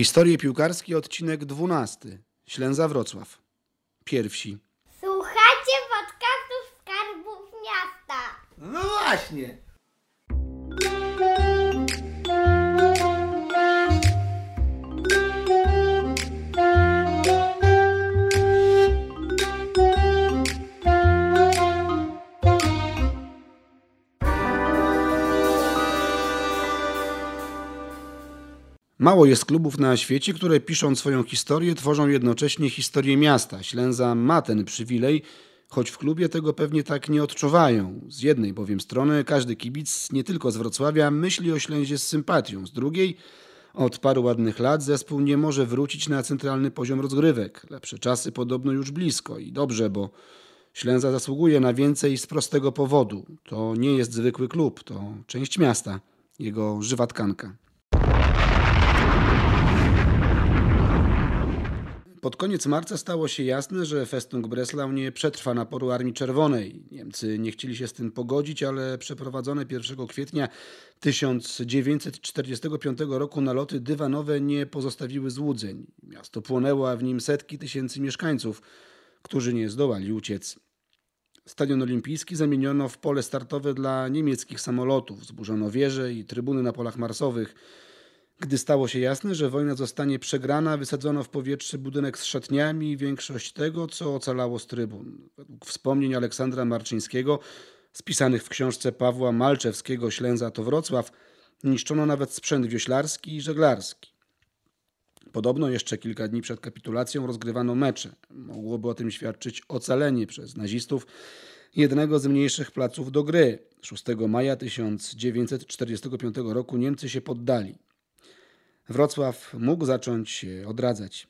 Historie piłkarskie, odcinek 12. Ślęza Wrocław. Pierwsi. Słuchacie podcastów Skarbów Miasta. No właśnie. Mało jest klubów na świecie, które pisząc swoją historię, tworzą jednocześnie historię miasta. Ślęza ma ten przywilej, choć w klubie tego pewnie tak nie odczuwają. Z jednej bowiem strony każdy kibic, nie tylko z Wrocławia, myśli o Ślęzie z sympatią. Z drugiej, od paru ładnych lat zespół nie może wrócić na centralny poziom rozgrywek. Lepsze czasy podobno już blisko i dobrze, bo Ślęza zasługuje na więcej z prostego powodu. To nie jest zwykły klub, to część miasta, jego żywa tkanka. Pod koniec marca stało się jasne, że Festung Breslau nie przetrwa naporu Armii Czerwonej. Niemcy nie chcieli się z tym pogodzić, ale przeprowadzone 1 kwietnia 1945 roku naloty dywanowe nie pozostawiły złudzeń. Miasto płonęło, a w nim setki tysięcy mieszkańców, którzy nie zdołali uciec. Stadion Olimpijski zamieniono w pole startowe dla niemieckich samolotów. Zburzono wieże i trybuny na polach marsowych. Gdy stało się jasne, że wojna zostanie przegrana, wysadzono w powietrze budynek z szatniami i większość tego, co ocalało z trybun. Według wspomnień Aleksandra Marczyńskiego, spisanych w książce Pawła Malczewskiego Ślęza to Wrocław, niszczono nawet sprzęt wioślarski i żeglarski. Podobno jeszcze kilka dni przed kapitulacją rozgrywano mecze. Mogłoby o tym świadczyć ocalenie przez nazistów jednego z mniejszych placów do gry. 6 maja 1945 roku Niemcy się poddali. Wrocław mógł zacząć się odradzać.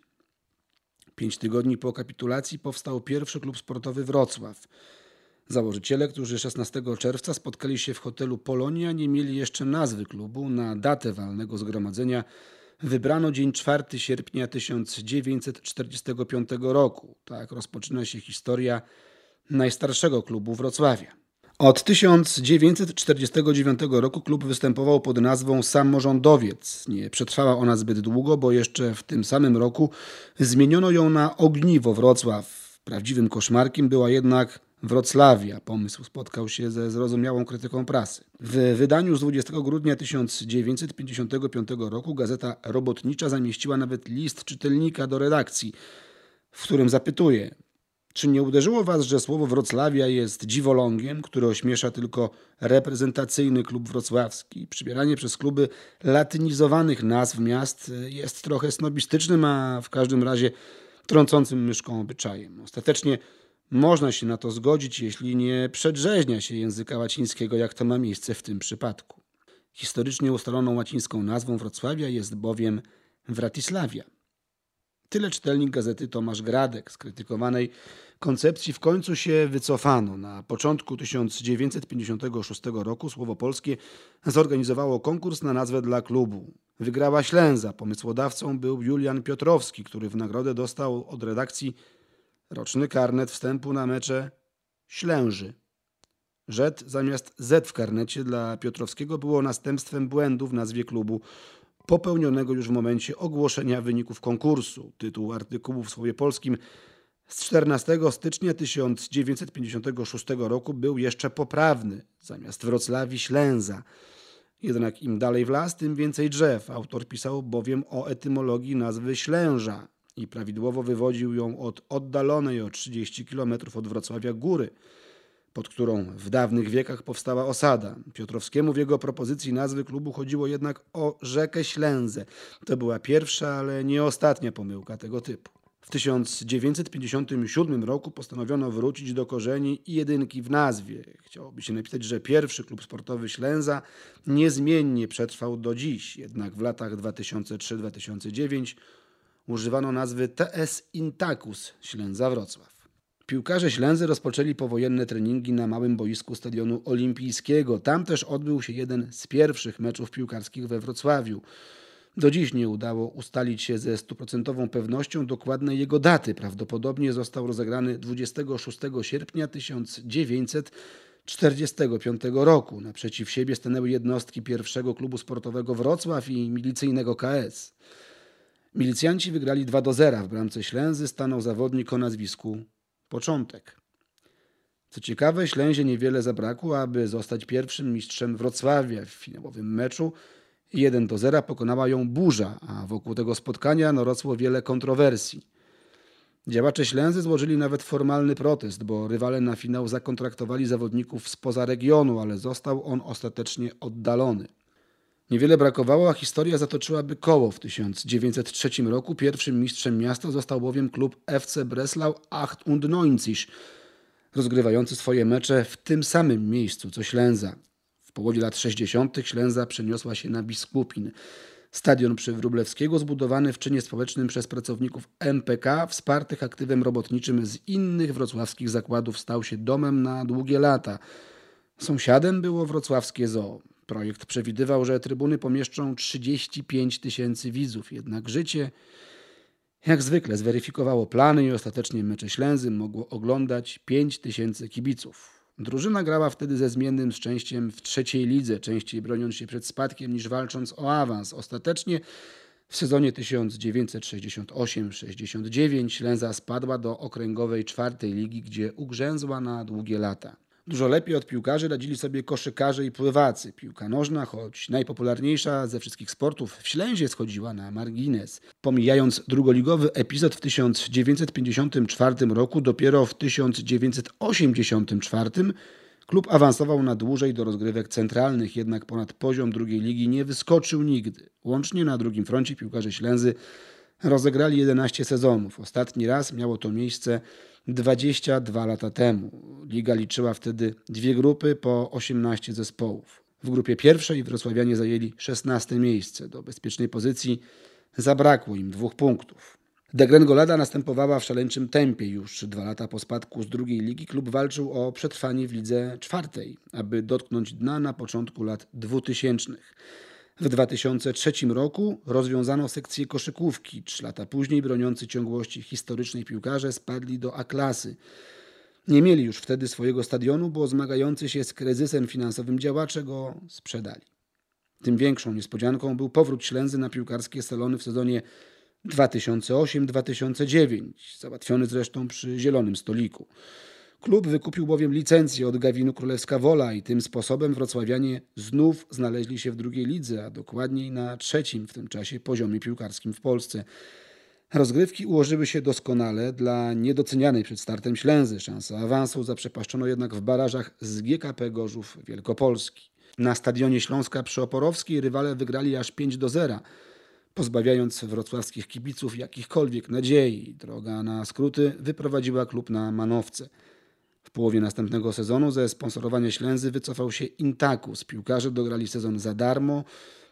Pięć tygodni po kapitulacji powstał pierwszy klub sportowy Wrocław. Założyciele, którzy 16 czerwca spotkali się w hotelu Polonia, nie mieli jeszcze nazwy klubu. Na datę walnego zgromadzenia wybrano dzień 4 sierpnia 1945 roku. Tak rozpoczyna się historia najstarszego klubu Wrocławia. Od 1949 roku klub występował pod nazwą Samorządowiec. Nie przetrwała ona zbyt długo, bo jeszcze w tym samym roku zmieniono ją na Ogniwo Wrocław. Prawdziwym koszmarkiem była jednak Wrocławia. Pomysł spotkał się ze zrozumiałą krytyką prasy. W wydaniu z 20 grudnia 1955 roku gazeta robotnicza zamieściła nawet list czytelnika do redakcji, w którym zapytuje – czy nie uderzyło Was, że słowo Wrocławia jest dziwolągiem, który ośmiesza tylko reprezentacyjny klub wrocławski? Przybieranie przez kluby latynizowanych nazw miast jest trochę snobistycznym, a w każdym razie trącącym myszką obyczajem. Ostatecznie można się na to zgodzić, jeśli nie przedrzeźnia się języka łacińskiego, jak to ma miejsce w tym przypadku. Historycznie ustaloną łacińską nazwą Wrocławia jest bowiem Wratislavia. Tyle czytelnik gazety Tomasz Gradek. Skrytykowanej koncepcji w końcu się wycofano. Na początku 1956 roku Słowo Polskie zorganizowało konkurs na nazwę dla klubu. Wygrała Ślęza. Pomysłodawcą był Julian Piotrowski, który w nagrodę dostał od redakcji roczny karnet wstępu na mecze Ślęży. Rzet zamiast Z w karnecie dla Piotrowskiego było następstwem błędu w nazwie klubu popełnionego już w momencie ogłoszenia wyników konkursu. Tytuł artykułu w Słowie Polskim z 14 stycznia 1956 roku był jeszcze poprawny. Zamiast Wrocławi Ślęza. Jednak im dalej w las, tym więcej drzew. Autor pisał bowiem o etymologii nazwy Ślęża i prawidłowo wywodził ją od oddalonej o 30 km od Wrocławia góry – pod którą w dawnych wiekach powstała osada. Piotrowskiemu w jego propozycji nazwy klubu chodziło jednak o rzekę Ślęzę. To była pierwsza, ale nie ostatnia pomyłka tego typu. W 1957 roku postanowiono wrócić do korzeni i jedynki w nazwie. Chciałoby się napisać, że pierwszy klub sportowy Ślęza niezmiennie przetrwał do dziś, jednak w latach 2003-2009 używano nazwy TS Intakus Ślęza Wrocław. Piłkarze Ślęzy rozpoczęli powojenne treningi na małym boisku stadionu olimpijskiego. Tam też odbył się jeden z pierwszych meczów piłkarskich we Wrocławiu. Do dziś nie udało ustalić się ze stuprocentową pewnością dokładnej jego daty. Prawdopodobnie został rozegrany 26 sierpnia 1945 roku. Naprzeciw siebie stanęły jednostki pierwszego klubu sportowego Wrocław i milicyjnego KS. Milicjanci wygrali 2 do 0. W bramce Ślęzy stanął zawodnik o nazwisku Początek. Co ciekawe, Ślęzie niewiele zabrakło, aby zostać pierwszym mistrzem Wrocławia w finałowym meczu. 1 do 0 pokonała ją burza, a wokół tego spotkania narosło wiele kontrowersji. Działacze Ślęzy złożyli nawet formalny protest, bo rywale na finał zakontraktowali zawodników spoza regionu, ale został on ostatecznie oddalony. Niewiele brakowało, a historia zatoczyłaby koło. W 1903 roku pierwszym mistrzem miasta został bowiem klub FC Breslau 98, rozgrywający swoje mecze w tym samym miejscu co Ślęza. W połowie lat 60. Ślęza przeniosła się na Biskupin. Stadion przy Wróblewskiego zbudowany w czynie społecznym przez pracowników MPK, wspartych aktywem robotniczym z innych wrocławskich zakładów, stał się domem na długie lata. Sąsiadem było wrocławskie zoo. Projekt przewidywał, że trybuny pomieszczą 35 tysięcy widzów, jednak życie jak zwykle zweryfikowało plany i ostatecznie mecze Ślęzy mogło oglądać 5 tysięcy kibiców. Drużyna grała wtedy ze zmiennym szczęściem w trzeciej lidze, częściej broniąc się przed spadkiem niż walcząc o awans. Ostatecznie w sezonie 1968-69 Ślęza spadła do okręgowej czwartej ligi, gdzie ugrzęzła na długie lata. Dużo lepiej od piłkarzy radzili sobie koszykarze i pływacy. Piłka nożna, choć najpopularniejsza ze wszystkich sportów, w Ślęzie schodziła na margines. Pomijając drugoligowy epizod w 1954 roku, dopiero w 1984 klub awansował na dłużej do rozgrywek centralnych, jednak ponad poziom drugiej ligi nie wyskoczył nigdy. Łącznie na drugim froncie piłkarze Ślęzy rozegrali 11 sezonów. Ostatni raz miało to miejsce 22 lata temu. Liga liczyła wtedy dwie grupy po 18 zespołów. W grupie pierwszej wrocławianie zajęli 16 miejsce. Do bezpiecznej pozycji zabrakło im dwóch punktów. Degrengolada następowała w szaleńczym tempie. Już dwa lata po spadku z drugiej ligi klub walczył o przetrwanie w lidze czwartej, aby dotknąć dna na początku lat dwutysięcznych. W 2003 roku rozwiązano sekcję koszykówki. Trzy lata później broniący ciągłości historycznej piłkarze spadli do A-klasy. Nie mieli już wtedy swojego stadionu, bo zmagający się z kryzysem finansowym działacze go sprzedali. Tym większą niespodzianką był powrót Ślęzy na piłkarskie salony w sezonie 2008-2009, załatwiony zresztą przy zielonym stoliku. Klub wykupił bowiem licencję od Gawinu Królewska Wola i tym sposobem wrocławianie znów znaleźli się w drugiej lidze, a dokładniej na trzecim w tym czasie poziomie piłkarskim w Polsce. Rozgrywki ułożyły się doskonale dla niedocenianej przed startem Ślęzy. Szansa awansu zaprzepaszczono jednak w barażach z GKP Gorzów Wielkopolski. Na stadionie Śląska przy Oporowskiej rywale wygrali aż 5 do 0 pozbawiając wrocławskich kibiców jakichkolwiek nadziei. Droga na skróty wyprowadziła klub na manowce. W połowie następnego sezonu ze sponsorowania Ślęzy wycofał się Intakus. Piłkarze dograli sezon za darmo,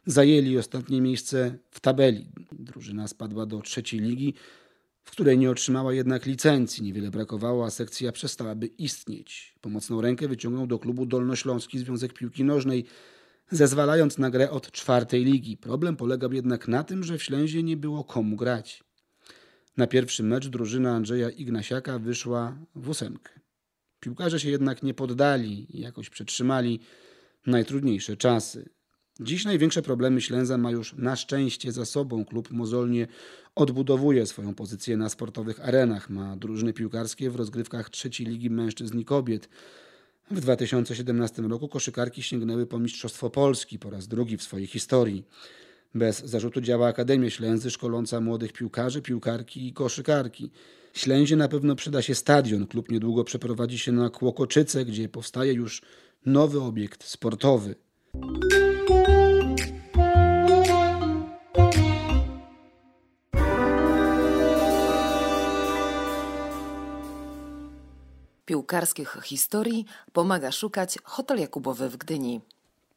zajęli ostatnie miejsce w tabeli. Drużyna spadła do trzeciej ligi, w której nie otrzymała jednak licencji. Niewiele brakowało, a sekcja przestałaby istnieć. Pomocną rękę wyciągnął do klubu Dolnośląski Związek Piłki Nożnej, zezwalając na grę od czwartej ligi. Problem polegał jednak na tym, że w Ślęzie nie było komu grać. Na pierwszy mecz drużyna Andrzeja Ignasiaka wyszła w ósemkę. Piłkarze się jednak nie poddali i jakoś przetrzymali najtrudniejsze czasy. Dziś największe problemy Ślęza ma już na szczęście za sobą. Klub mozolnie odbudowuje swoją pozycję na sportowych arenach. Ma drużyny piłkarskie w rozgrywkach trzeciej ligi mężczyzn i kobiet. W 2017 roku koszykarki sięgnęły po Mistrzostwo Polski po raz drugi w swojej historii. Bez zarzutu działa Akademia Ślęzy szkoląca młodych piłkarzy, piłkarki i koszykarki. Ślęzie na pewno przyda się stadion. Klub niedługo przeprowadzi się na Kłokoczyce, gdzie powstaje już nowy obiekt sportowy. Piłkarskich historii pomaga szukać Hotel Jakubowy w Gdyni.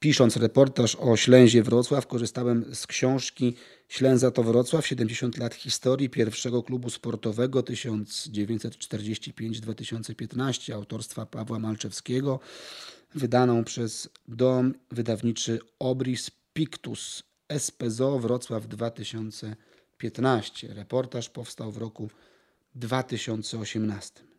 Pisząc reportaż o Ślęzie Wrocław, korzystałem z książki Ślęza to Wrocław 70 lat historii pierwszego klubu sportowego 1945-2015 autorstwa Pawła Malczewskiego, wydaną przez dom wydawniczy Obris Pictus SPZO Wrocław 2015. Reportaż powstał w roku 2018.